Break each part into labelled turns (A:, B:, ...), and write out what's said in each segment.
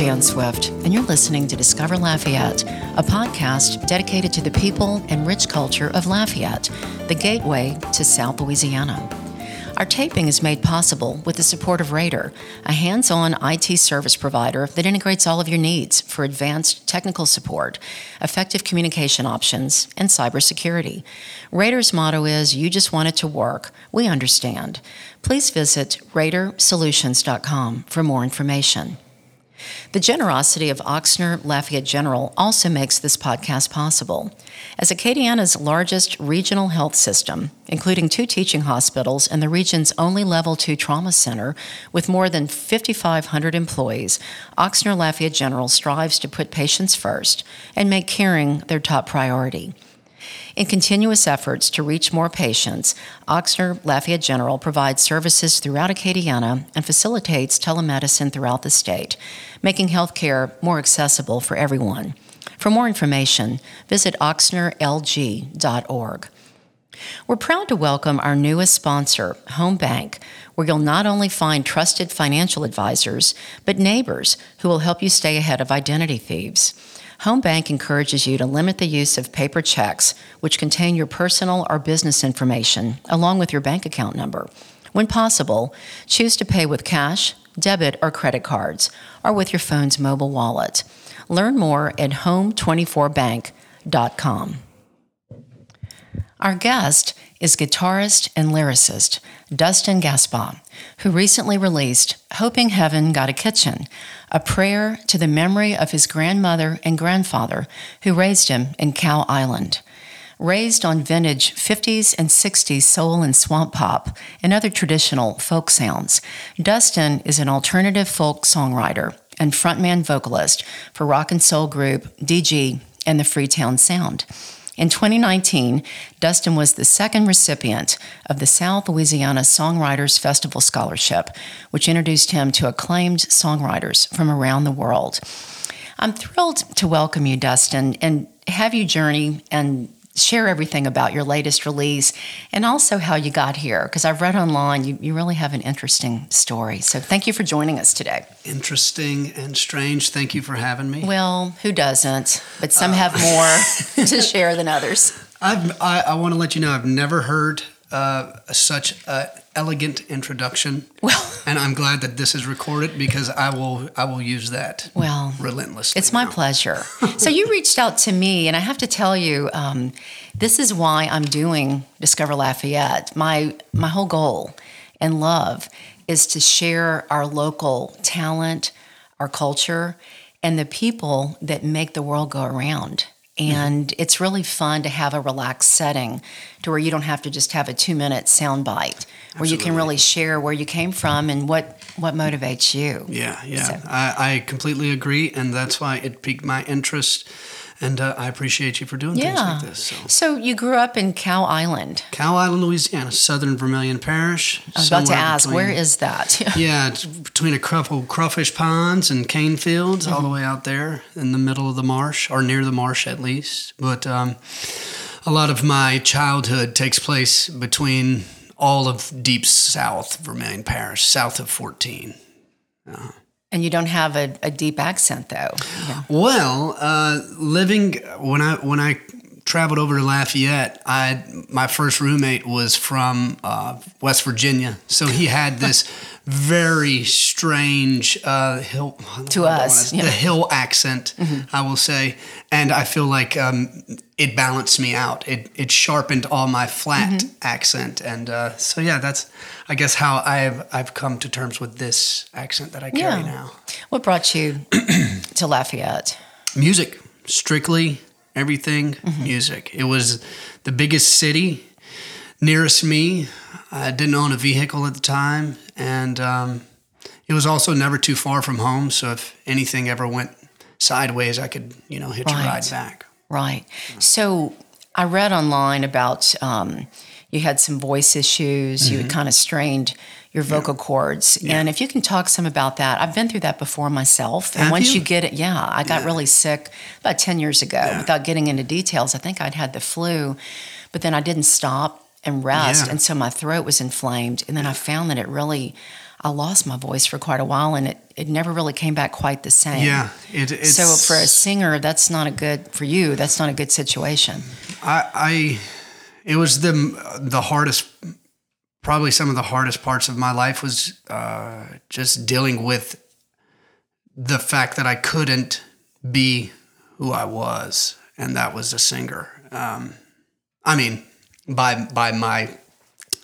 A: Jan Swift, and you're listening to Discover Lafayette, a podcast dedicated to the people and rich culture of Lafayette, the gateway to South Louisiana. Our taping is made possible with the support of Rader, a hands on IT service provider that integrates all of your needs for advanced technical support, effective communication options, and cybersecurity. Rader's motto is You just want it to work. We understand. Please visit RaderSolutions.com for more information. The generosity of Ochsner Lafayette General also makes this podcast possible. As Acadiana's largest regional health system, including two teaching hospitals and the region's only level 2 trauma center with more than 5,500 employees, Ochsner Lafayette General strives to put patients first and make caring their top priority. In continuous efforts to reach more patients, Ochsner Lafayette General provides services throughout Acadiana and facilitates telemedicine throughout the state, making healthcare more accessible for everyone. For more information, visit ochsnerlg.org. We're proud to welcome our newest sponsor, Home Bank, where you'll not only find trusted financial advisors, but neighbors who will help you stay ahead of identity thieves. Home Bank encourages you to limit the use of paper checks, which contain your personal or business information, along with your bank account number. When possible, choose to pay with cash, debit, or credit cards, or with your phone's mobile wallet. Learn more at home24bank.com. Our guest is guitarist and lyricist Dustin Gaspar, who recently released Hoping Heaven Got a Kitchen, a prayer to the memory of his grandmother and grandfather who raised him in Cow Island. Raised on vintage 50s and 60s soul and swamp pop and other traditional folk sounds, Dustin is an alternative folk songwriter and frontman vocalist for rock and soul group DG and the Freetown Sound. In 2019, Dustin was the second recipient of the South Louisiana Songwriters Festival Scholarship, which introduced him to acclaimed songwriters from around the world. I'm thrilled to welcome you, Dustin, and have you journey and share everything about your latest release and also how you got here because I've read online you, you really have an interesting story. So thank you for joining us today.
B: Interesting and strange. Thank you for having me.
A: Well, who doesn't? But some uh, have more to share than others.
B: I've, I, I want to let you know I've never heard uh, such an elegant introduction. Well, and I'm glad that this is recorded because I will I will use that. Well, relentlessly.
A: It's my now. pleasure. so you reached out to me, and I have to tell you, um, this is why I'm doing Discover Lafayette. My my whole goal and love is to share our local talent, our culture, and the people that make the world go around. And mm-hmm. it's really fun to have a relaxed setting to where you don't have to just have a two minute sound bite, where Absolutely. you can really share where you came from and what, what motivates you.
B: Yeah, yeah. So. I, I completely agree. And that's why it piqued my interest and uh, I appreciate you for doing yeah. things like this.
A: So. so. you grew up in Cow Island.
B: Cow Island, Louisiana, Southern Vermilion Parish.
A: I was about to ask, between, where is that?
B: yeah, it's between a couple crawfish ponds and cane fields, mm-hmm. all the way out there in the middle of the marsh, or near the marsh at least. But um, a lot of my childhood takes place between all of deep south Vermilion Parish, south of 14.
A: Uh, and you don't have a, a deep accent, though.
B: Yeah. Well, uh, living when I when I traveled over to Lafayette, I my first roommate was from uh, West Virginia, so he had this very strange uh, hill
A: to us
B: yeah. the hill accent, mm-hmm. I will say, and I feel like um, it balanced me out. It it sharpened all my flat mm-hmm. accent, and uh, so yeah, that's I guess how I've I've come to terms with this accent that I carry yeah. now.
A: What brought you to Lafayette?
B: Music, strictly everything mm-hmm. music. It was the biggest city nearest me. I didn't own a vehicle at the time, and um, it was also never too far from home. So if anything ever went sideways, I could, you know, hitch right. a ride back.
A: Right. So I read online about um, you had some voice issues. Mm-hmm. You had mm-hmm. kind of strained your vocal yeah. cords. Yeah. And if you can talk some about that, I've been through that before myself. And
B: Have
A: once
B: you?
A: you get it, yeah, I got yeah. really sick about 10 years ago. Without getting into details, I think I'd had the flu, but then I didn't stop and rest. And so my throat was inflamed. And then I found that it really, I lost my voice for quite a while, and it, it never really came back quite the same.
B: Yeah, it, it's
A: So for a singer, that's not a good for you. That's not a good situation.
B: I, I it was the the hardest probably some of the hardest parts of my life was uh, just dealing with the fact that I couldn't be who I was, and that was a singer. Um, I mean, by by my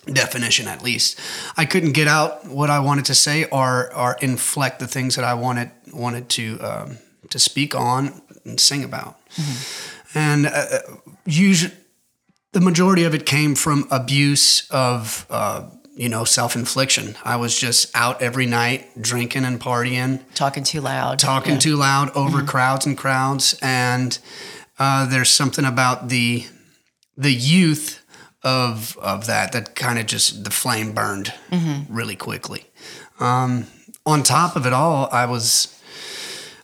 B: definition at least, I couldn't get out what I wanted to say or or inflect the things that I wanted wanted to um, to speak on and sing about, and uh, usually the majority of it came from abuse of uh, you know self-infliction i was just out every night drinking and partying
A: Talking too loud.
B: talking
A: Yeah.
B: too loud over crowds and crowds and uh, there's something about the the youth of of that that kind of just the flame burned really quickly um, on top of it all i was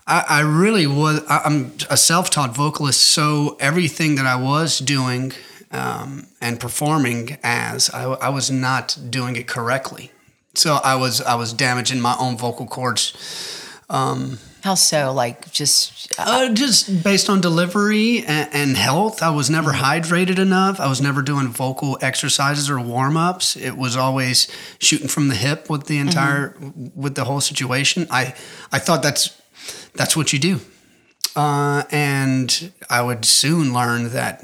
B: I, I really was. I, I'm a self-taught vocalist, so everything that I was doing um, and performing as, I, I was not doing it correctly. So I was I was damaging my own vocal cords,
A: How so? Like just
B: uh, just based on delivery and, and health. I was never hydrated enough. I was never doing vocal exercises or warm ups. It was always shooting from the hip with the entire with the whole situation. I I thought that's that's what you do, uh, and I would soon learn that.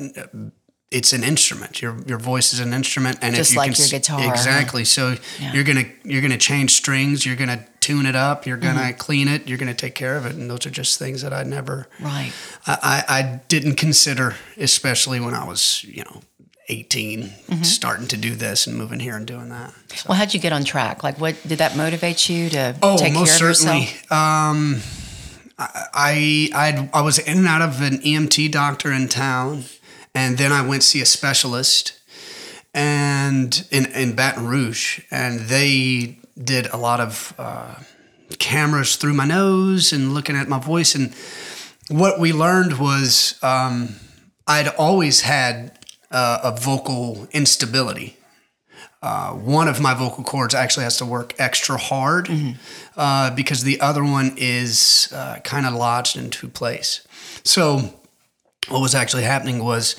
B: It's an instrument. Your your voice is an instrument, and
A: Just
B: if you
A: like
B: can
A: your guitar,
B: exactly. So
A: Yeah.
B: you're gonna you're gonna change strings. You're gonna tune it up. You're gonna
A: Mm-hmm.
B: clean it. You're gonna take care of it. And those are just things that I never
A: right.
B: I, I, I didn't consider, especially when I was, you know, 18,
A: Mm-hmm.
B: starting to do this and moving here and doing that.
A: Well, how'd you get on track? Like, what did that motivate you to
B: Oh,
A: take
B: most
A: care of
B: certainly.
A: yourself?
B: Um, I, I, I was in and out of an ENT doctor in town, and then I went see a specialist and in, in Baton Rouge, and they did a lot of uh, cameras through my nose and looking at my voice. And what we learned was um, I'd always had uh, a vocal instability. Uh, one of my vocal cords actually has to work extra hard uh, because the other one is uh, kind of lodged into place. So, what was actually happening was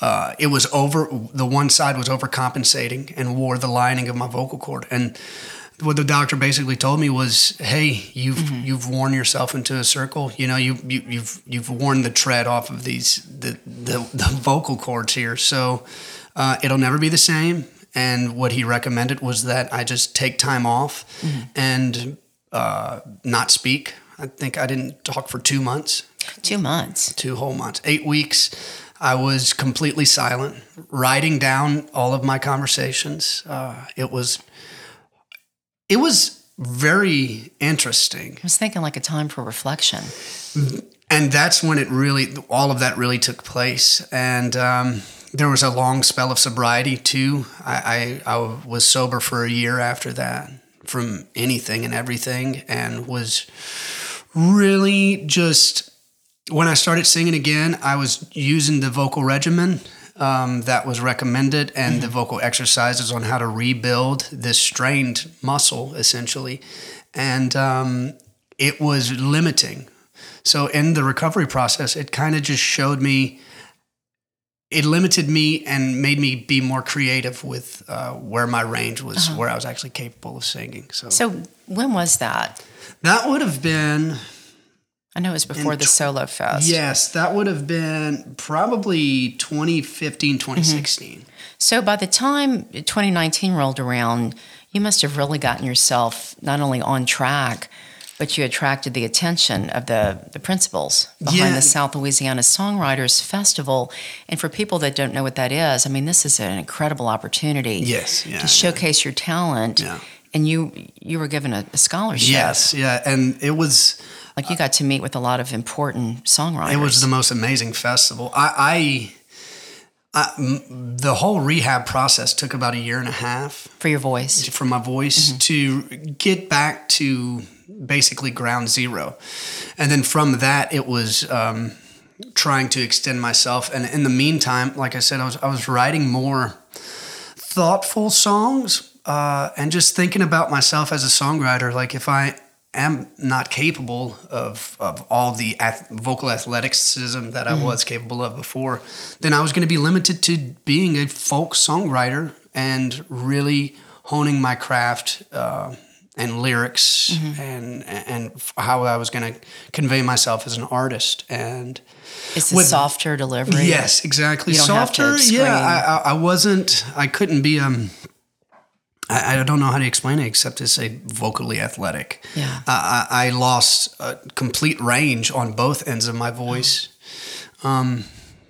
B: uh, it was over, the one side was overcompensating and wore the lining of my vocal cord. And what the doctor basically told me was, "Hey, you've you've worn yourself into a circle. You know, you, you you've you've worn the tread off of these the the, the vocal cords here. So uh, it'll never be the same." And what he recommended was that I just take time off and uh, not speak. I think I didn't talk for two months,
A: Two months.
B: two whole months, eight weeks. I was completely silent, writing down all of my conversations. Uh, it was, it was very interesting,
A: I was thinking like a time for reflection.
B: and that's when it really, all of that really took place. And um, there was a long spell of sobriety too. I, I, I was sober for a year after that from anything and everything, and was really just when I started singing again, I was using the vocal regimen um, that was recommended and the vocal exercises on how to rebuild this strained muscle, essentially. And um, it was limiting. So, in the recovery process, it kind of just showed me, it limited me and made me be more creative with uh, where my range was, where I was actually capable of singing. So,
A: So when was that?
B: That would have been.
A: I know it was before the solo fest.
B: Yes, that would have been probably 2015, 2016. Mm-hmm.
A: So by the time 2019 rolled around, you must have really gotten yourself not only on track, but you attracted the attention of the, the principals behind
B: Yeah.
A: the South Louisiana Songwriters Festival. And for people that don't know what that is, I mean, this is an incredible opportunity
B: Yes, yeah,
A: to showcase your talent. And you you were given a, a scholarship.
B: Yes, yeah, and it was
A: Like you got to meet with a lot of important songwriters.
B: it was the most amazing festival. I, I, I the whole rehab process took about a year and a half
A: for your voice.
B: for my voice to get back to basically ground zero, and then from that it was. Um, trying to extend myself and in the meantime like i said i was, I was writing more thoughtful songs uh, and just thinking about myself as a songwriter, like if I am not capable of, of all the ath- vocal athleticism that I was capable of before, then I was going to be limited to being a folk songwriter and really honing my craft uh, and lyrics and and how I was going to convey myself as an artist and.
A: It's a
B: With-
A: softer delivery.
B: Yes, exactly.
A: You don't have to
B: Softer, yeah. I, I, I wasn't. I couldn't be. Um, I, I don't know how to explain it except to say vocally athletic.
A: Yeah.
B: I, I I lost a complete range on both ends of my voice. Um,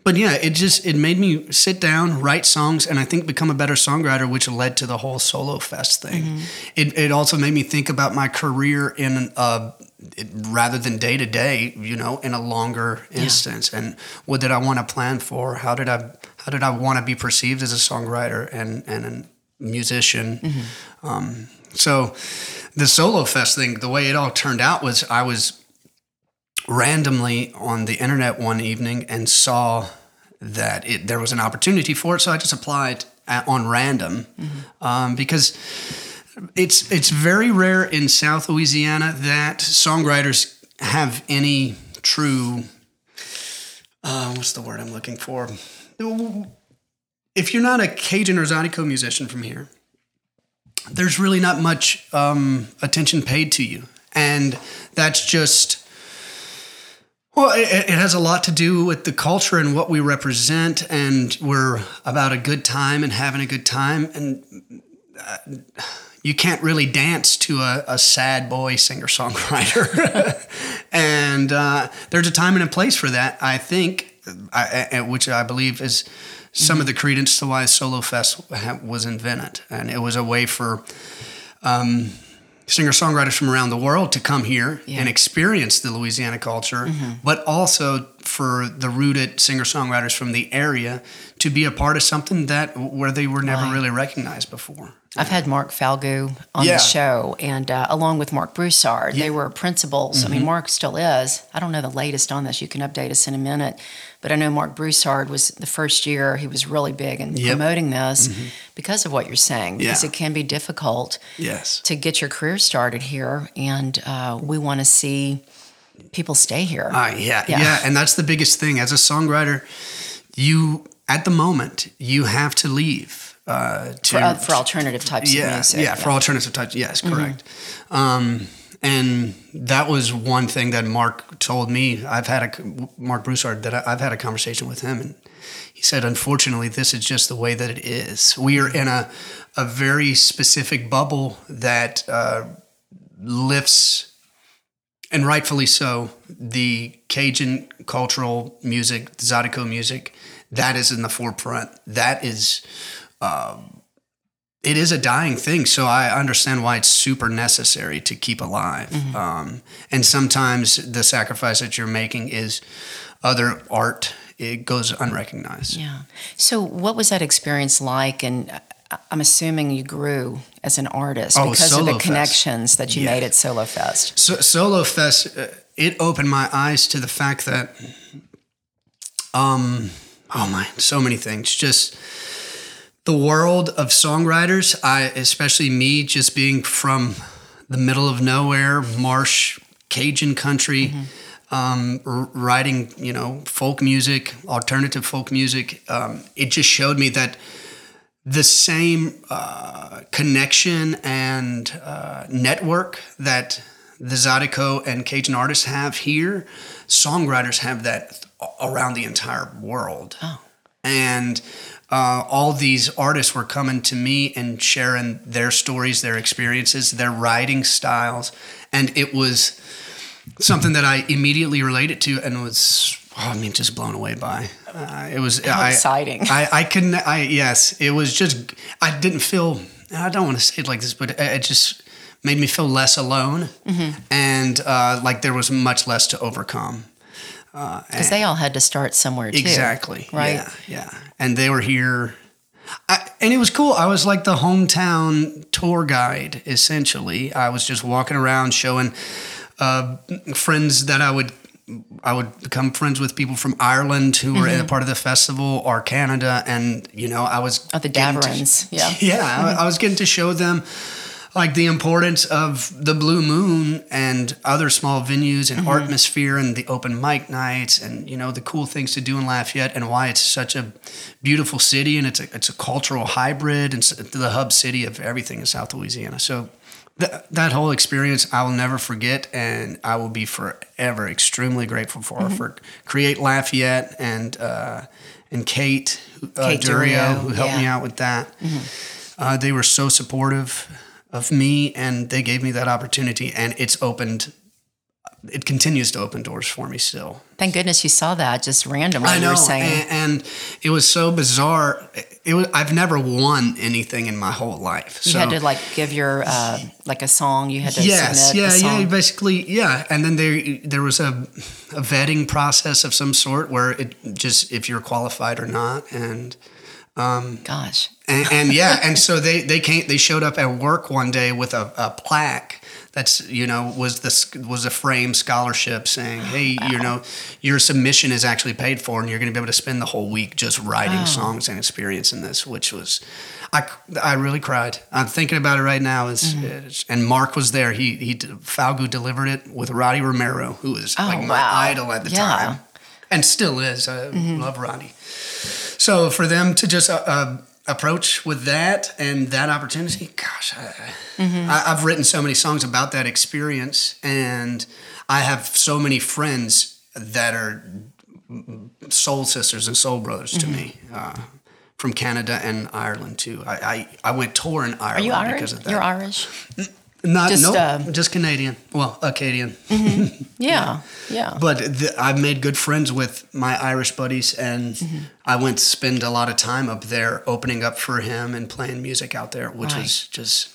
B: but yeah, it just it made me sit down, write songs, and I think become a better songwriter, which led to the whole solo fest thing.
A: Mm-hmm.
B: It it also made me think about my career in a it, rather than day to day, you know, in a longer instance, and what did I want to plan for? How did I how did I want to be perceived as a songwriter and and musician? Um, so the solo fest thing, the way it all turned out was I was randomly on the internet one evening and saw that it, there was an opportunity for it, so I just applied at, on random um, because it's it's very rare in South Louisiana that songwriters have any true. Uh, what's the word I'm looking for? If you're not a Cajun or Zydeco musician from here, there's really not much um, attention paid to you, and that's just. Well, it, it has a lot to do with the culture and what we represent, and we're about a good time and having a good time, and uh, you can't really dance to a, a sad boy singer songwriter, and uh, there's a time and a place for that. I think, I, which I believe is some of the credence to why Solo Fest was invented, and it was a way for um, singer songwriters from around the world to come here and experience the Louisiana culture, but also for the rooted singer songwriters from the area to be a part of something that where they were never really recognized before.
A: I've had Mark Falgout on
B: Yeah.
A: the show, and uh, along with Marc Broussard, they were principals. I
B: Mm-hmm.
A: mean, Mark still is. I don't know the latest on this. You can update us in a minute. But I know Marc Broussard was the first year he was really big in
B: Yep. Mm-hmm.
A: promoting this because of what you're saying, because
B: Yeah.
A: it can be difficult
B: Yes.
A: to get your career started here. And uh, we want to see people stay here.
B: Uh, yeah,
A: Yeah.
B: yeah, and that's the biggest thing as a songwriter. You at the moment you have to leave uh, to
A: for, uh, for alternative types
B: yeah,
A: of music.
B: yeah, for alternative types. Yes, correct. Um, and that was one thing that Mark told me. I've had a Marc Broussard that I, I've had a conversation with him, and he said, "Unfortunately, this is just the way that it is. We are in a a very specific bubble that uh, lifts." and rightfully so, the Cajun cultural music, Zydeco music, that is in the forefront. That is, um, it is a dying thing. So I understand why it's super necessary to keep alive. Um, and sometimes the sacrifice that you're making is other art. It goes unrecognized.
A: Yeah. So, what was that experience like? And I'm assuming you grew as an artist
B: Oh,
A: because of the
B: Solo Fest.
A: connections that you
B: Yeah.
A: made at Solo Fest.
B: So, Solo Fest, uh, it opened my eyes to the fact that, um, oh my, so many things. Just the world of songwriters. I, especially me, just being from the middle of nowhere, marsh, Cajun country, um, r- writing, you know, folk music, alternative folk music. Um, it just showed me that the same uh, connection and uh, network that the Zydeco and Cajun artists have here, songwriters have that around the entire world. And uh, all these artists were coming to me and sharing their stories, their experiences, their writing styles. And it was something that I immediately related to and was, oh, I mean, just blown away by. Uh, it was
A: How
B: I,
A: exciting.
B: I, I couldn't. I yes, it was just. I didn't feel. I don't want to say it like this, but it, it just made me feel less alone,
A: Mm-hmm.
B: and uh, like there was much less to overcome.
A: Because they all had to start somewhere too.
B: Exactly.
A: Right.
B: Yeah. Yeah. And they were here. I, and it was cool. I was like the hometown tour guide, essentially. I was just walking around showing uh, friends that I would I would become friends with people from Ireland who were
A: Mm-hmm.
B: a part of the festival or Canada, and you know, I was
A: Oh, the
B: getting to-.
A: Yeah.
B: yeah, I, I was getting to show them like the importance of the Blue Moon and other small venues and
A: Mm-hmm.
B: atmosphere and the open mic nights and you know the cool things to do in Lafayette and why it's such a beautiful city and it's a it's a cultural hybrid and the hub city of everything in South Louisiana. So. That, that whole experience I will never forget, and I will be forever extremely grateful for
A: Mm-hmm.
B: for Create Lafayette and uh, and Kate, uh,
A: Kate
B: Durio,
A: Durio,
B: who helped me out with that. Uh, they were so supportive of me, and they gave me that opportunity, and it's opened. It continues to open doors for me still.
A: Thank goodness you saw that just randomly.
B: I
A: You
B: know,
A: were saying.
B: and, and it was so bizarre. It was. I've never won anything in my whole life.
A: you
B: so
A: had to like give your uh, like a song. You had to
B: yes, yeah, yeah. Basically, yeah. And then there there was a, a vetting process of some sort where it just if you're qualified or not, and
A: Gosh,
B: and, and yeah, and so they they came. They showed up at work one day with a, a plaque that's you know was this was a frame scholarship saying, hey, you know, your submission is actually paid for, and you're going to be able to spend the whole week just writing
A: Oh.
B: songs and experiencing this, which was. I, I really cried. I'm thinking about it right now. Is
A: Mm-hmm.
B: it's- and Mark was there. He he Falgout delivered it with Roddy Romero, who was
A: Oh,
B: like my
A: wow.
B: idol at the
A: Yeah. Mm-hmm.
B: time, and still is. I love Roddy. So for them to just uh, uh, approach with that and that opportunity, gosh, I,
A: Mm-hmm.
B: I, I've written so many songs about that experience, and I have so many friends that are soul sisters and soul brothers to
A: Mm-hmm.
B: me. Uh, from Canada and Ireland too. I, I, I went tour in
A: are
B: Ireland
A: you Irish?
B: because of that.
A: You're Irish.
B: Not
A: Just,
B: no,
A: uh,
B: just Canadian. Well, Acadian.
A: Yeah, yeah.
B: But the, I've made good friends with my Irish buddies, and
A: Mm-hmm.
B: I went spend a lot of time up there opening up for him and playing music out there, which
A: Right.
B: was just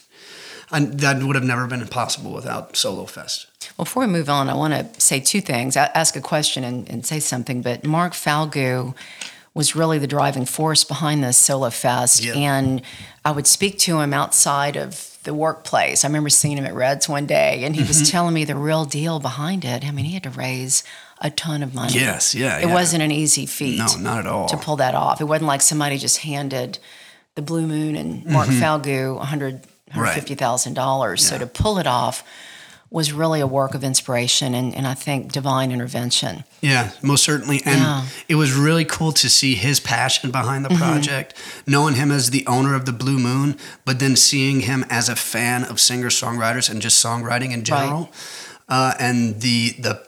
B: I, that would have never been possible without Solo Fest.
A: Well, before we move on, I want to say two things. I ask a question and, and say something. But Mark Falgout was really the driving force behind this Solo Fest,
B: Yeah.
A: and I would speak to him outside of the workplace. I remember seeing him at Reds one day, and he
B: Mm-hmm.
A: was telling me the real deal behind it. I mean, he had to raise a ton of money.
B: Yes, yeah,
A: It
B: yeah.
A: wasn't an easy feat.
B: No, not at all.
A: To pull that off, it wasn't like somebody just handed the Blue Moon and Mark Falgout 100
B: Mm-hmm. Right.
A: $150,000. So to pull it off was really a work of inspiration and, and I think divine intervention.
B: Yeah, most certainly. And
A: Yeah.
B: it was really cool to see his passion behind
A: Mm-hmm.
B: the project, knowing him as the owner of the Blue Moon, but then seeing him as a fan of singer songwriters and just songwriting in general. Uh, and the the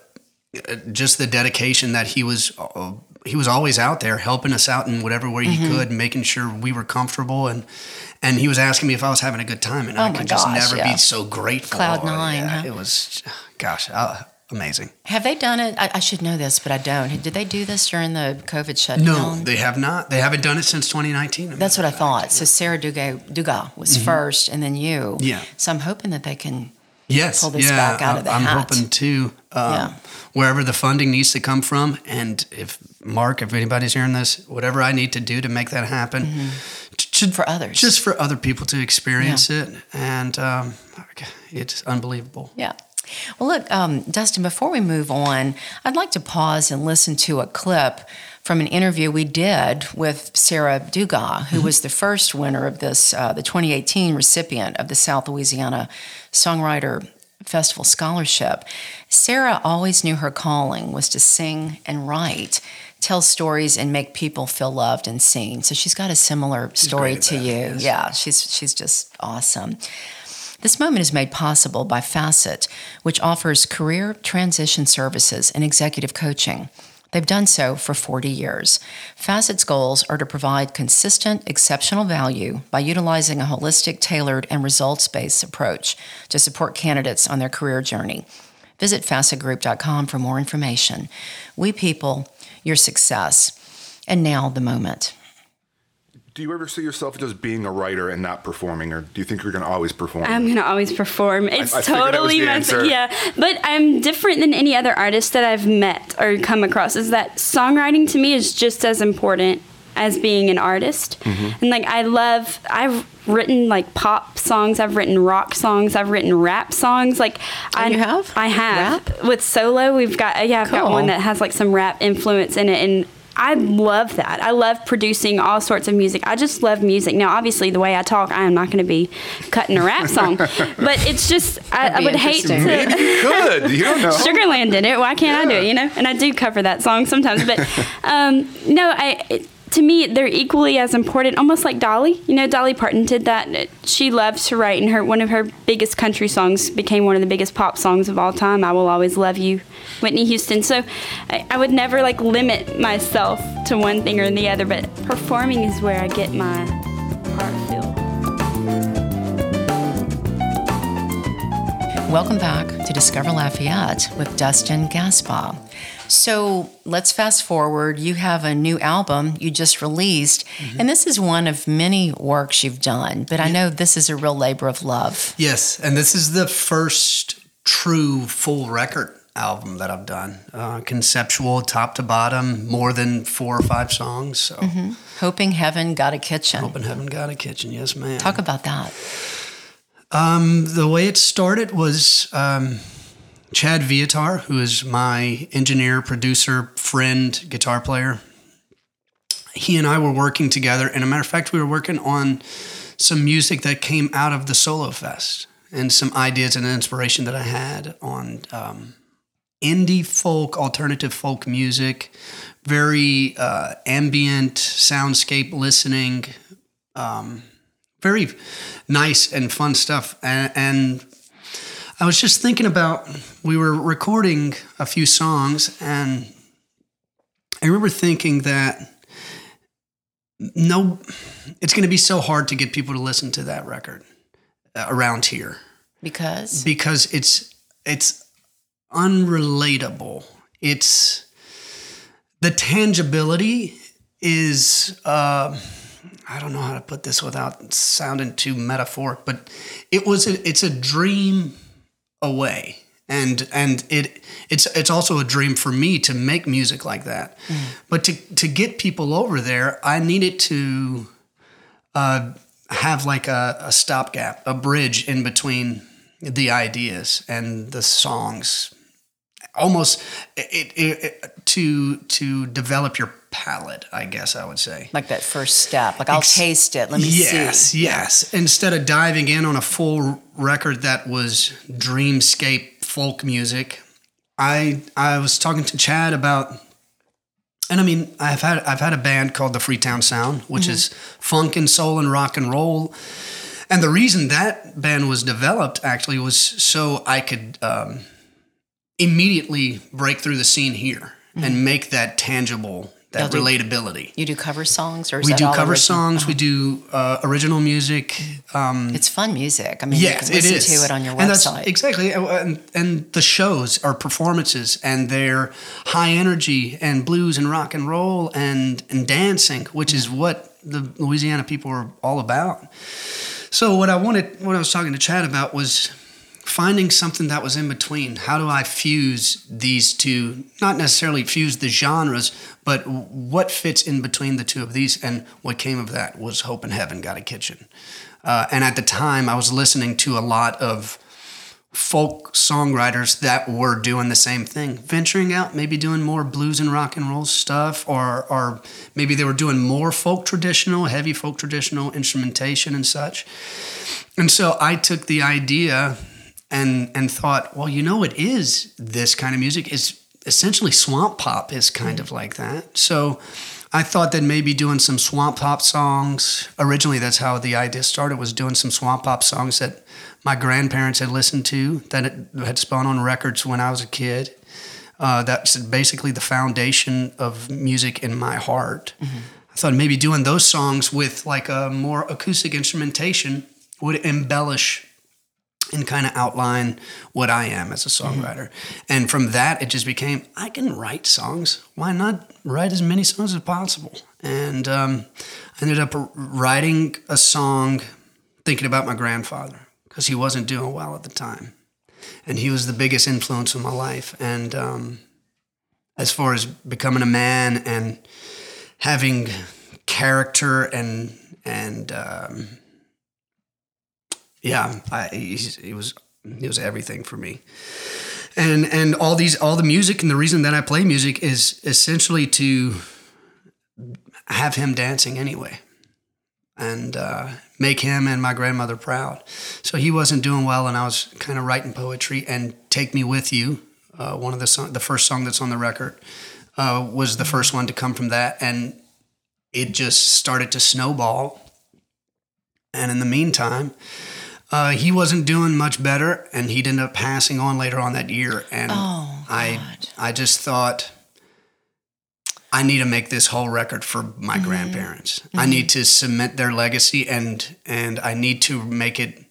B: uh, just the dedication that he was uh, he was always out there helping us out in whatever way
A: Mm-hmm.
B: he could, making sure we were comfortable and and he was asking me if I was having a good time, and I
A: Oh my
B: could just never
A: yeah.
B: be so grateful.
A: Cloud nine,
B: Yeah,
A: huh?
B: It was, gosh, uh, amazing.
A: Have they done it? I, I should know this, but I don't. Did they do this during the COVID shutdown?
B: No, they have not. They haven't done it since 2019.
A: That's what I thought. So Sarah Dugas, Dugas was first and then you.
B: Mm-hmm. Yeah.
A: So I'm hoping that they can
B: Yes,
A: pull this
B: yeah,
A: back out of the
B: I'm
A: hat.
B: hoping to. Um,
A: Yeah.
B: Wherever the funding needs to come from, and if Mark, if anybody's hearing this, whatever I need to do to make that happen,
A: Mm-hmm. for others.
B: just for other people to experience it, and um, it's unbelievable.
A: Yeah. Well, look, um, Dustin, before we move on, I'd like to pause and listen to a clip from an interview we did with Sarah Dugas, who was the first winner of this, uh, the 2018 recipient of the South Louisiana Songwriter Festival Scholarship. Sarah always knew her calling was to sing and write, tell stories, and make people feel loved and seen. So she's got a similar story to you.
B: yes.
A: Yeah, she's she's just awesome. This moment is made possible by Facet, which offers career transition services and executive coaching. They've done so for 40 years. Facet's goals are to provide consistent, exceptional value by utilizing a holistic, tailored, and results based approach to support candidates on their career journey. Visit facetgroup.com for more information. We people, your success. And now the moment.
C: Do you ever see yourself just being a writer and not performing, or do you think you're going to always perform?
D: I'm gonna always perform. It's
C: I figured that was
D: totally
C: the
D: my
C: answer.
D: yeah. But I'm different than any other artist that I've met or come across. Is that songwriting to me is just as important as being an artist. Mm-hmm. And like I love I've written like pop songs, I've written rock songs, I've written rap songs. Like oh, I
A: you have?
D: I have.
A: Rap?
D: With solo, we've got yeah, I've got one that has like some rap influence in it and I love that. I love producing all sorts of music. I just love music. Now, obviously, the way I talk, I am not going to be cutting a rap song, but it's just I, I would hate to.
C: Maybe you could. You don't know.
D: Sugarland did it. Why can't I do it? You know, and I do cover that song sometimes. But um, no, I. It, to me, they're equally as important. Almost like Dolly. You know, Dolly Parton did that. She loved to write, and her one of her biggest country songs became one of the biggest pop songs of all time. I will always love you, Whitney Houston. So, I, I would never like limit myself to one thing or the other. But performing is where I get my heart filled.
A: Welcome back to Discover Lafayette with Dustin Gaspar. So let's fast forward. You have a new album you just released, and this is one of many works you've done, but I know this is a real labor of love.
B: Yes, and this is the first true full record album that I've done. Uh, conceptual, top to bottom, more than four or five songs. So,
A: Hoping Heaven Got a Kitchen.
B: Hoping Heaven Got a Kitchen. Yes, ma'am.
A: Talk about that.
B: Um, the way it started was um, Chad Viator, who is my engineer, producer, friend, guitar player. He and I were working together, and a matter of fact, we were working on some music that came out of the Solo Fest and some ideas and inspiration that I had on um, indie folk, alternative folk music, very uh, ambient soundscape listening very nice and fun stuff. And, and I was just thinking about we were recording a few songs, and I remember thinking that no, it's going to be so hard to get people to listen to that record uh, around here
A: Because
B: because it's it's unrelatable. It's the tangibility is uh, I don't know how to put this without sounding too metaphoric, but it was a, it's a dream away. And and it it's it's also a dream for me to make music like that. But to to get people over there, I needed to uh, have like a, a stopgap, a bridge in between the ideas and the songs. Almost it, it, it, to to develop your palate, I guess I would say.
A: like that first step, like I'll
B: Ex-
A: taste it. Let me
B: yes,
A: see.
B: yes. Yes. Instead of diving in on a full record that was dreamscape folk music, I I was talking to Chad about and I mean, I've had I've had a band called the Freetown Sound, which is funk and soul and rock and roll. And the reason that band was developed actually was so I could um, immediately break through the scene here and make that tangible, that
A: do-
B: relatability.
A: You do cover songs, or
B: We
A: that
B: do cover
A: original?
B: songs. We do uh, original music. Um,
A: It's fun music. I mean,
B: yes,
A: you can
B: it
A: listen
B: is.
A: to it on your
B: and that's
A: website.
B: exactly. uh, And, and the shows are performances, and they're high energy and blues and rock and roll and and dancing, which is what the Louisiana people are all about. So what I wanted, what I was talking to Chad about was finding something that was in between. How do I fuse these two? Not necessarily fuse the genres, but what fits in between the two of these? And what came of that was Hoping Heaven Got a Kitchen. Uh, and at the time, I was listening to a lot of folk songwriters that were doing the same thing, venturing out, maybe doing more blues and rock and roll stuff, or or maybe they were doing more folk traditional, heavy folk traditional instrumentation and such. And so I took the idea and and thought, well, you know, it is this kind of music is essentially swamp pop is kind of like that. So I thought that maybe doing some swamp pop songs. Originally, that's how the idea started. Was doing some swamp pop songs that my grandparents had listened to that had- had spun on records when I was a kid. Uh, that's basically the foundation of music in my heart. I thought maybe doing those songs with like a more acoustic instrumentation would embellish and kind of outline what I am as a songwriter. And from that, it just became I can write songs. Why not write as many songs as possible? And um, I ended up writing a song thinking about my grandfather because he wasn't doing well at the time. And he was the biggest influence in my life. And um, as far as becoming a man and having character and and um, yeah, I, was he was everything for me. And and all these all the music and the reason that I play music is essentially to have him dancing anyway, and uh, make him and my grandmother proud. So he wasn't doing well, and I was kind of writing poetry. And "Take Me with You," uh, one of the song, the first song that's on the record, uh, was the first one to come from that, and it just started to snowball. And in the meantime, uh, he wasn't doing much better, and he'd end up passing on later on that year. And
A: Oh,
B: I, I just thought, I need to make this whole record for my
A: Mm-hmm.
B: grandparents. I need to cement their legacy, and and I need to make it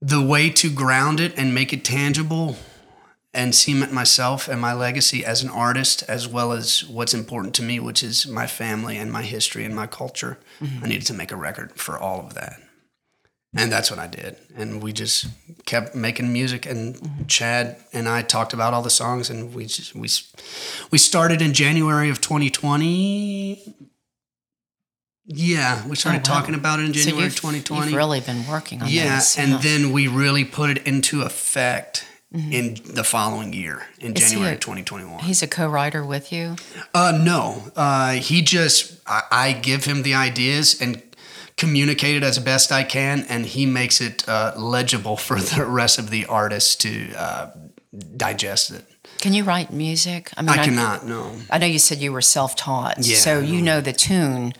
B: the way to ground it and make it tangible and cement myself and my legacy as an artist as well as what's important to me which is my family and my history and my culture i needed to make a record for all of that and that's what i did and we just kept making music and chad and i talked about all the songs and we just we we started in january of 2020 yeah we started
A: Oh, wow.
B: talking about it in
A: So
B: january
A: you've,
B: of 2020
A: You've really been working on
B: yeah,
A: this.
B: and
A: yeah.
B: then we really put it into effect in the following year, in
A: Mm-hmm. Is
B: January
A: a-
B: of 2021.
A: He's a co-writer with you.
B: Uh, no, uh, he just I, I give him the ideas and communicate it as best I can, and he makes it uh, legible for the rest of the artists to uh, digest it.
A: Can you write music? I mean,
B: I cannot. No.
A: I know you said you were self-taught,
B: Yeah,
A: so you know the tune.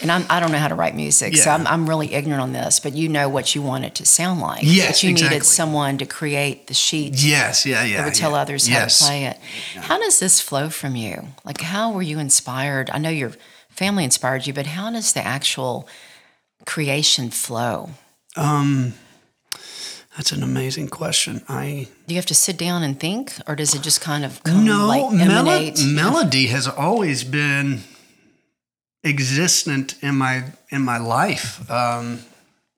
A: And I'm, I don't know how to write music, so I'm, I'm really ignorant on this. But you know what you want it to sound like.
B: Yes,
A: but you
B: exactly.
A: needed someone to create the sheet
B: Yes. Yeah. Yeah.
A: that would tell
B: yeah.
A: others how to play it. How does this flow from you? Like, how were you inspired? I know your family inspired you, but how does the actual creation flow?
B: Um, that's an amazing question. I
A: Do you have to sit down and think, or does it just kind of come
B: no
A: like emanate?
B: melody has always been existent in my in my life. Um,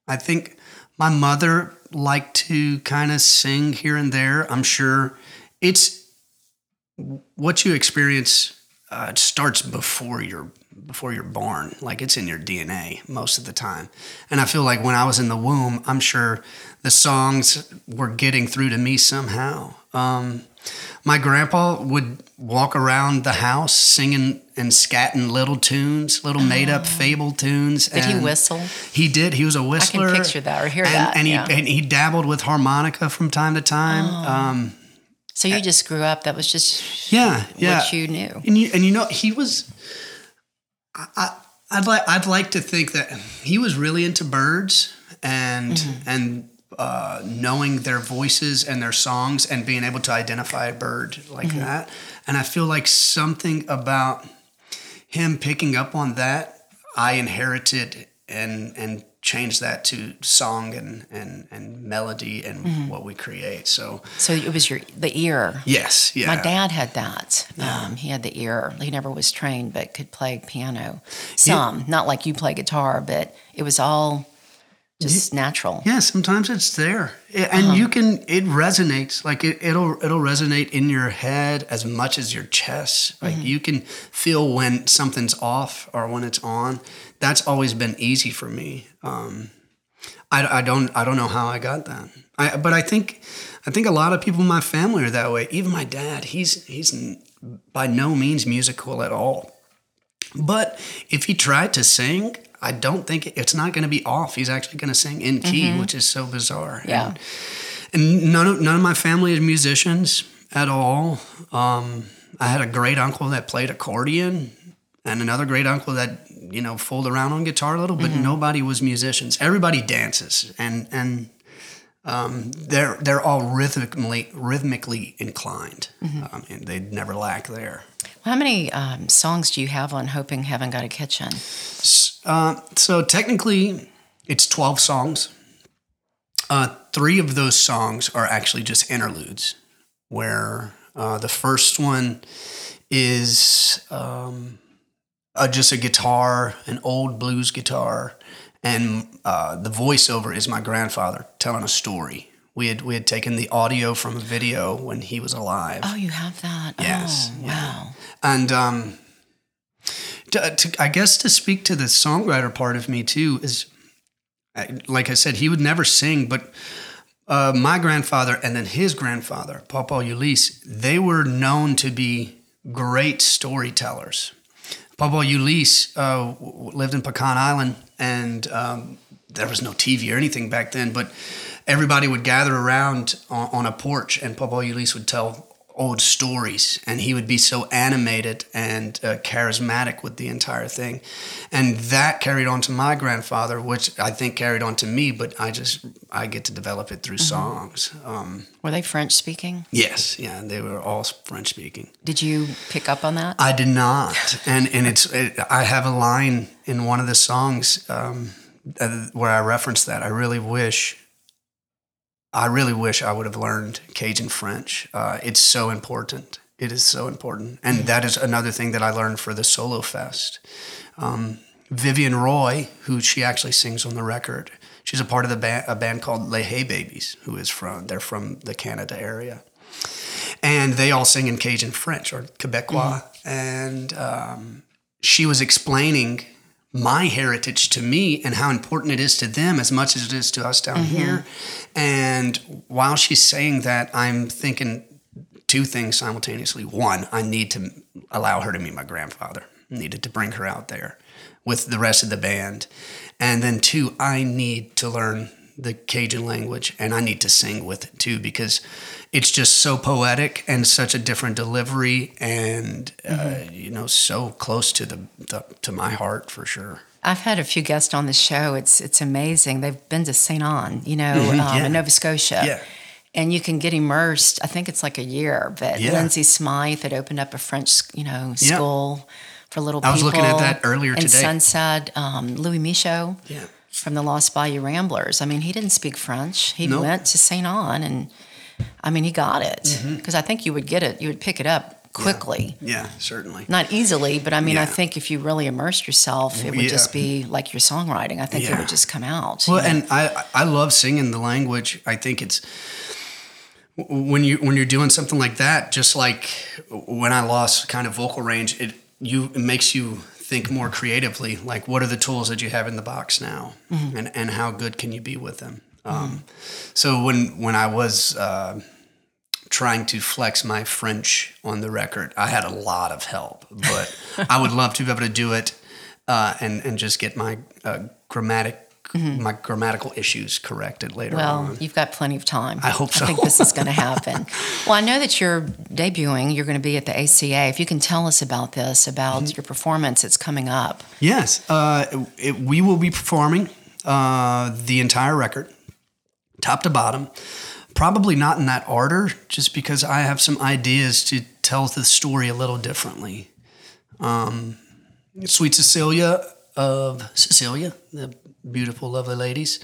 B: I think my mother liked to kind of sing here and there. I'm sure it's what you experience uh, starts before you're before you're born. Like it's in your DNA most of the time. And I feel like when I was in the womb, I'm sure the songs were getting through to me somehow. Um, my grandpa would walk around the house singing and scatting little tunes, little made up fable tunes.
A: Did he whistle?
B: He did. He was a whistler.
A: I can picture that or hear
B: and,
A: that,
B: And he
A: yeah.
B: and he dabbled with harmonica from time to time.
A: Oh.
B: Um,
A: So you just grew up. That was just
B: yeah, yeah.
A: what you knew.
B: And you and you know he was. I, I'd like I'd like to think that he was really into birds and
A: Mm-hmm.
B: and uh, knowing their voices and their songs and being able to identify a bird like
A: Mm-hmm.
B: that. And I feel like something about him picking up on that, I inherited and and changed that to song and and and melody and
A: Mm-hmm.
B: what we create. So
A: So it was your the ear.
B: yes, yeah.
A: My dad had that. Um, he had the ear. He never was trained, but could play piano. Some, not like you play guitar, but it was all just natural.
B: Yeah, sometimes it's there, and
A: Uh-huh.
B: you can. It resonates. Like it, it'll it'll resonate in your head as much as your chest. Like
A: Mm-hmm.
B: you can feel when something's off or when it's on. That's always been easy for me. Um, I, I don't I don't know how I got that. I, but I think I think a lot of people in my family are that way. Even my dad. He's he's by no means musical at all. But if he tried to sing, I don't think it's not going to be off. He's actually going to sing in key, which is so bizarre.
A: Yeah.
B: And, and none of none of my family is musicians at all. Um, I had a great uncle that played accordion, and another great uncle that you know fooled around on guitar a little, but nobody was musicians. Everybody dances, and and um, they're they're all rhythmically rhythmically inclined, um, and they never lack there.
A: How many um, songs do you have on Hoping Heaven Got a Kitchen?
B: Uh, so technically, it's 12 songs. Uh, three of those songs are actually just interludes, where uh, the first one is um, uh, just a guitar, an old blues guitar, and uh, the voiceover is my grandfather telling a story. We had we had taken the audio from a video when he was alive.
A: Oh, you have that.
B: Yes,
A: Oh,
B: yeah.
A: wow.
B: And um, to, to, I guess to speak to the songwriter part of me too is, like I said, he would never sing, but uh, my grandfather and then his grandfather, Papa Ulysses, they were known to be great storytellers. Papa Ulysses uh, lived in Pecan Island, and um, there was no TV or anything back then, but everybody would gather around on, on a porch, and Papa Ulysses would tell old stories, and he would be so animated and uh, charismatic with the entire thing, and that carried on to my grandfather, which I think carried on to me, but I just I get to develop it through songs. Um,
A: Were they French speaking?
B: yes, yeah, they were all French speaking.
A: Did you pick up on that?
B: I did not, and and it's it, I have a line in one of the songs um, where I reference that. I really wish, I really wish I would have learned Cajun French. Uh, it's so important. It is so important, and that is another thing that I learned for the Solo Fest. Um, Vivian Roy, who she actually sings on the record, she's a part of the band, a band called Les Hay Babies, who is from they're from the Canada area and they all sing in Cajun French or Quebecois. And um, she was explaining my heritage to me and how important it is to them as much as it is to us down mm-hmm. here. And while she's saying that, I'm thinking two things simultaneously. One, I need to allow her to meet my grandfather. Needed to bring her out there with the rest of the band. And then two, I need to learn the Cajun language and I need to sing with it too because it's just so poetic and such a different delivery and uh, you know so close to the, the to my heart for sure.
A: I've had a few guests on the show. It's it's amazing. They've been to St. Anne, you know, um,
B: yeah.
A: in Nova Scotia.
B: Yeah.
A: And you can get immersed. I think it's like a year. But
B: Yeah.
A: Lindsay Smythe had opened up a French, you know,
B: Yeah.
A: school for little
B: I was looking at that earlier
A: in
B: today.
A: Sunset, um, Louis Michot
B: Yeah.
A: From the Lost Bayou Ramblers. I mean, he didn't speak French. He
B: Nope.
A: went to St. Anne, and I mean, he got it
B: Mm-hmm.
A: because I think you would get it. You would pick it up quickly.
B: Yeah, certainly.
A: Not easily, but I mean, I think if you really immersed yourself, it would
B: Yeah.
A: just be like your songwriting. I think it would just come out.
B: Well,
A: know?
B: and I I love singing the language. I think it's when you when you're doing something like that, just like when I lost kind of vocal range, it you it makes you think more creatively. Like, what are the tools that you have in the box now, and and how good can you be with them? Um, so when when I was uh, trying to flex my French on the record, I had a lot of help, but I would love to be able to do it uh, and and just get my uh, grammatic my grammatical issues corrected later
A: well,
B: on.
A: you've got plenty of time.
B: I hope so.
A: I think this is going to happen. well, I know that you're debuting. You're going to be at the ACA. If you can tell us about this, about
B: Mm-hmm.
A: your performance, it's coming up.
B: Yes, uh, it, we will be performing uh, the entire record, top to bottom. Probably not in that order, just because I have some ideas to tell the story a little differently. Um, Sweet Cecilia of Cecilia, the beautiful, lovely ladies,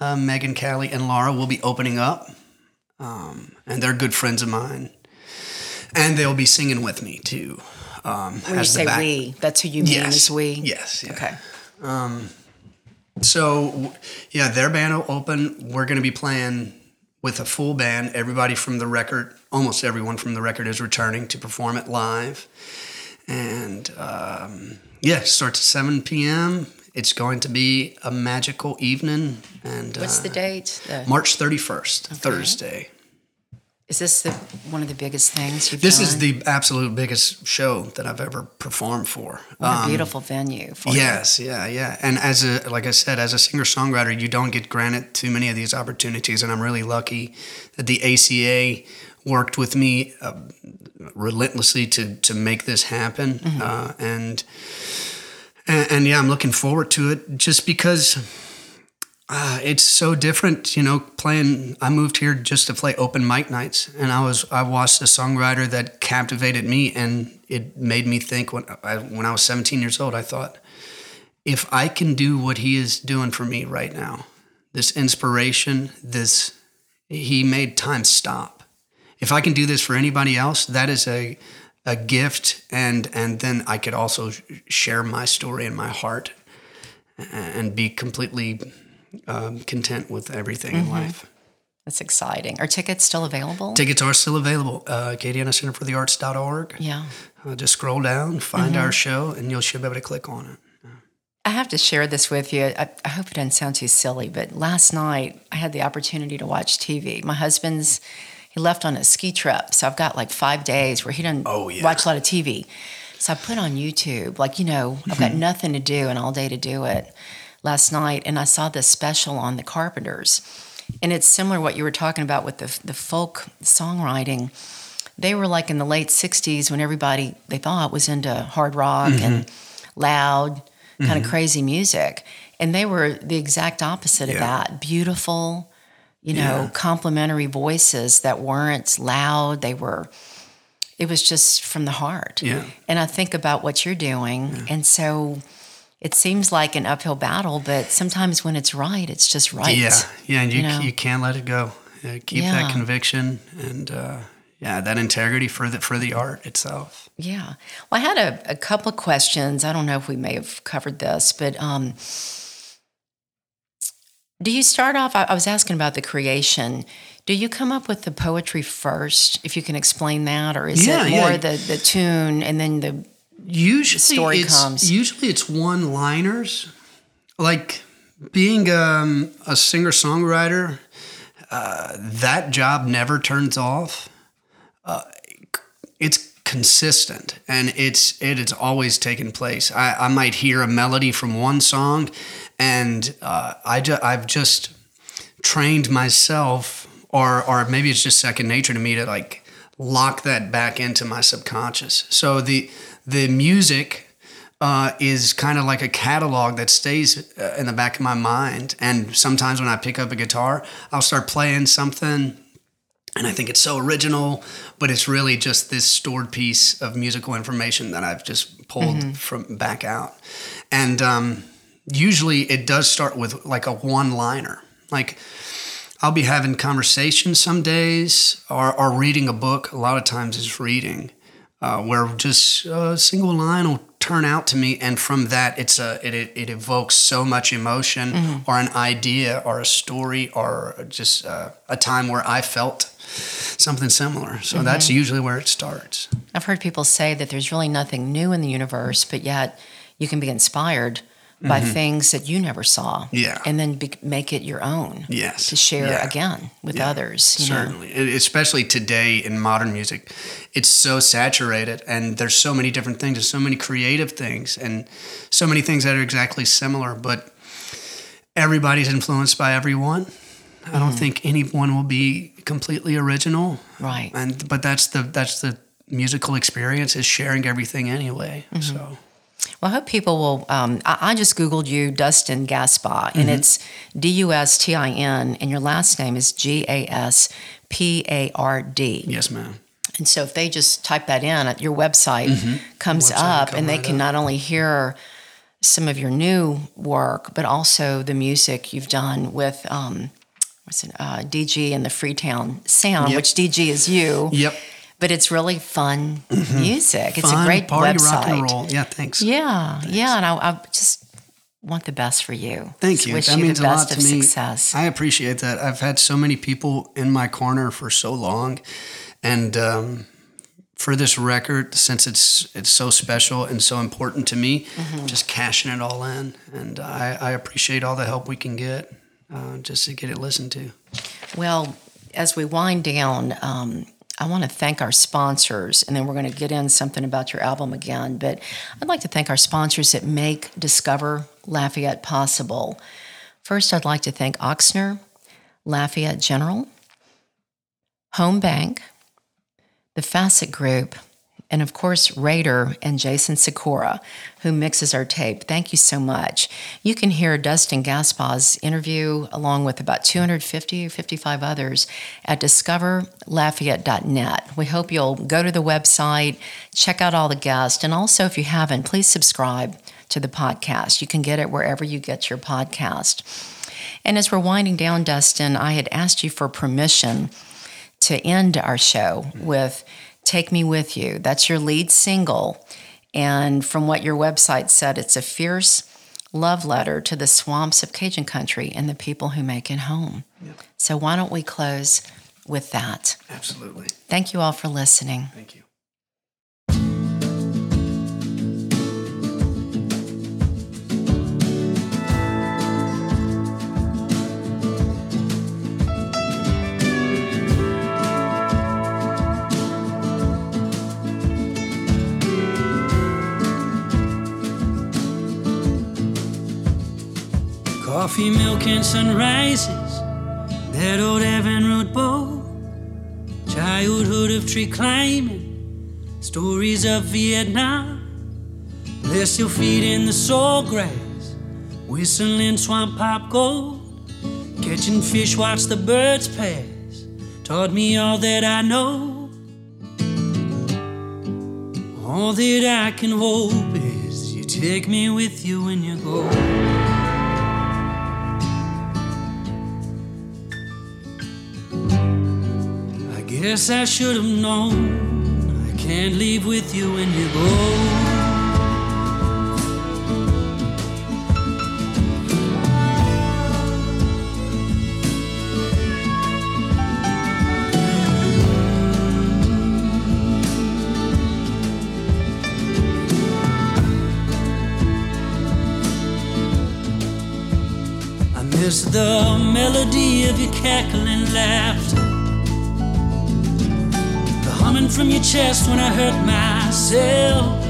B: uh, Megan, Callie, and Laura will be opening up, um, and they're good friends of mine, and they'll be singing with me too. Um,
A: When you say
B: back-
A: we, that's who you mean
B: Yes.
A: is we?
B: Yes. yeah.
A: Okay.
B: So, yeah, their band will open. We're going to be playing with a full band. Everybody from the record, almost everyone from the record, is returning to perform it live. And um, yeah, it starts at 7 p.m. It's going to be a magical evening. And
A: What's
B: uh,
A: the date? The-
B: March 31st, Thursday.
A: is this the one of the biggest things you've
B: This
A: done?
B: is the absolute biggest show that I've ever performed for.
A: What a beautiful venue for you.
B: Yes, yeah, yeah. And as a like I said, as a singer songwriter, you don't get granted too many of these opportunities, and I'm really lucky that the ACA worked with me uh, relentlessly to to make this happen. Uh, and, and and yeah, I'm looking forward to it just because. Uh, it's so different, you know. Playing, I moved here just to play open mic nights, and I was I watched a songwriter that captivated me, and it made me think. When I when I was 17 years old, I thought, if I can do what he is doing for me right now, this inspiration, this he made time stop. If I can do this for anybody else, that is a a gift, and and then I could also share my story and my heart, and be completely um, content with everything in life.
A: That's exciting. Are tickets still available?
B: Tickets are still available. Uh, Acadiana Center for the Arts.org.
A: yeah.
B: Uh, just scroll down, find
A: Mm-hmm.
B: our show, and you'll should be able to click on it.
A: I have to share this with you. I, I hope it doesn't sound too silly, but last night I had the opportunity to watch TV. My husband's he left on a ski trip, so I've got like five days where he doesn't
B: Oh, yeah.
A: watch a lot of TV. So I put on YouTube, like you know, I've got
B: Mm-hmm.
A: nothing to do and all day to do it. Last night, and I saw this special on the Carpenters, and it's similar to what you were talking about with the the folk songwriting. They were like in the late '60s when everybody they thought was into hard rock and
B: Mm-hmm.
A: loud, kind of crazy music, and they were the exact opposite of that. Beautiful, you know,
B: Yeah.
A: complimentary voices that weren't loud. They were. It was just from the heart.
B: Yeah.
A: And I think about what you're doing, and so it seems like an uphill battle, but sometimes when it's right, it's just right.
B: Yeah, yeah, and you
A: you know?
B: you can't let it go. Yeah, keep
A: Yeah.
B: that conviction and uh, yeah, that integrity for the for the art itself.
A: Yeah. Well, I had a, a couple of questions. I don't know if we may have covered this, but um, do you start off? I, I was asking about the creation. Do you come up with the poetry first, if you can explain that, or is
B: Yeah,
A: it
B: yeah.
A: more the, the tune and then the
B: Usually,
A: story
B: it's,
A: comes.
B: Usually, it's one liners. Like being um, a singer songwriter, uh, that job never turns off. Uh, it's consistent and it's it is always taking place. I, I might hear a melody from one song, and uh, I ju- I've just trained myself, or or maybe it's just second nature to me to like lock that back into my subconscious. So the the music uh, is kind of like a catalog that stays uh, in the back of my mind. And sometimes when I pick up a guitar, I'll start playing something and I think it's so original, but it's really just this stored piece of musical information that I've just pulled from back out. And um, usually it does start with like a one liner. Like I'll be having conversations some days or, or reading a book. A lot of times it's reading uh, where just a single line will turn out to me. And from that, it's a, it, it, it evokes so much emotion or an idea or a story or just uh, a time where I felt something similar. So that's usually where it starts.
A: I've heard people say that there's really nothing new in the universe, but yet you can be inspired by things that you never saw.
B: Mm-hmm. Yeah.
A: And then be, make it your own.
B: Yes.
A: To share
B: Yeah.
A: again with
B: Yeah,
A: others. You Know?
B: Certainly, And especially today in modern music, it's so saturated, and there's so many different things, and so many creative things, and so many things that are exactly similar. But everybody's influenced by everyone. I don't think anyone will be completely original,
A: Right.
B: and but that's the that's the musical experience is sharing everything anyway. So
A: Well, I hope people will. Um, I, I just Googled you, Dustin Gaspard,
B: Mm-hmm.
A: and it's D U S T I N, and your last name is G A S P A R D.
B: yes, ma'am.
A: And so if they just type that in, your website comes
B: Mm-hmm. Website
A: up, and they
B: right
A: can
B: up.
A: not only hear some of your new work, but also the music you've done with. Um, What's it, uh, DG and the Freetown Sound,
B: Yep.
A: which DG is you.
B: Yep.
A: But it's really fun music. It's
B: Fun,
A: a great
B: party
A: website.
B: rock and roll. Yeah, thanks.
A: Yeah, yeah, and I, I just want the best for you.
B: Thank
A: Just
B: you.
A: Wish
B: that
A: you
B: means
A: the
B: a lot
A: of
B: to me.
A: success.
B: I appreciate that. I've had so many people in my corner for so long, and um, for this record, since it's it's so special and so important to me,
A: Mm-hmm.
B: just cashing it all in, and I, I appreciate all the help we can get uh, just to get it listened to.
A: well, as we wind down, um, I want to thank our sponsors, and then we're going to get in something about your album again. But I'd like to thank our sponsors that make Discover Lafayette possible. First, I'd like to thank Ochsner, Lafayette General, Home Bank, the Facet Group, and of course, Rader and Jason Sikora, who mixes our tape. Thank you so much. You can hear Dustin Gaspard's interview along with about 250 or 55 others at discoverlafayette.net. We hope you'll go to the website, check out all the guests, and also, if you haven't, please subscribe to the podcast. You can get it wherever you get your podcast. And as we're winding down, Dustin, I had asked you for permission to end our show with Take Me With You. That's your lead single. And from what your website said, it's a fierce love letter to the swamps of Cajun country and the people who make it home. So, why don't we close with that?
B: Absolutely.
A: Thank you all for listening.
B: Thank you.
E: Coffee, milk, and sunrises. That old Avon Road boat. Childhood of tree climbing. Stories of Vietnam. Bless your feet in the sawgrass. Whistling swamp pop gold. Catching fish, watch the birds pass. Taught me all that I know. All that I can hope is you take me with you when you go. Guess I should have known I can't leave with you when you go. I miss the melody of your cackling laughter. From your chest when I hurt myself.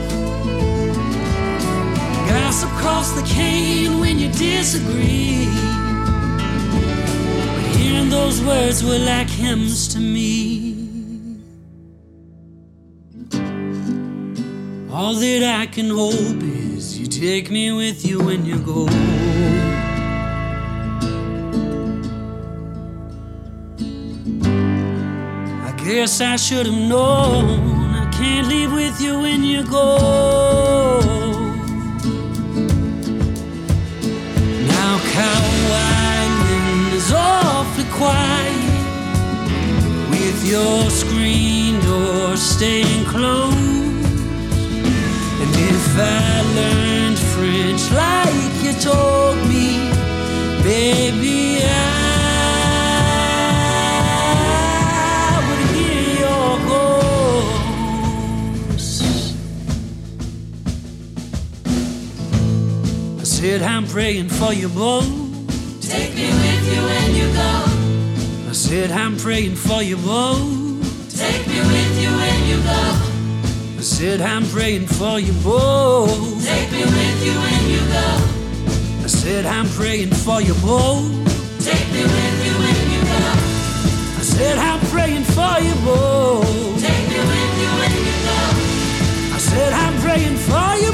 E: Gossip across the cane when you disagree. But hearing those words were like hymns to me. All that I can hope is you take me with you when you go. Guess I should have known I can't leave with you when you go. Now Cow Island is awfully quiet with your screen door staying closed. And if I learned French like you told Said, I'm praying for you, both.
F: Take me with you when you go.
E: I said, I'm praying for you, both.
F: Take me with you when you go.
E: I said, I'm praying for you, both.
F: Take me with you when you go.
E: I said, I'm praying for you, both.
F: Take me with you when you go.
E: I said, I'm praying for you, both.
F: Take me with you when you go. I said, I'm praying for you,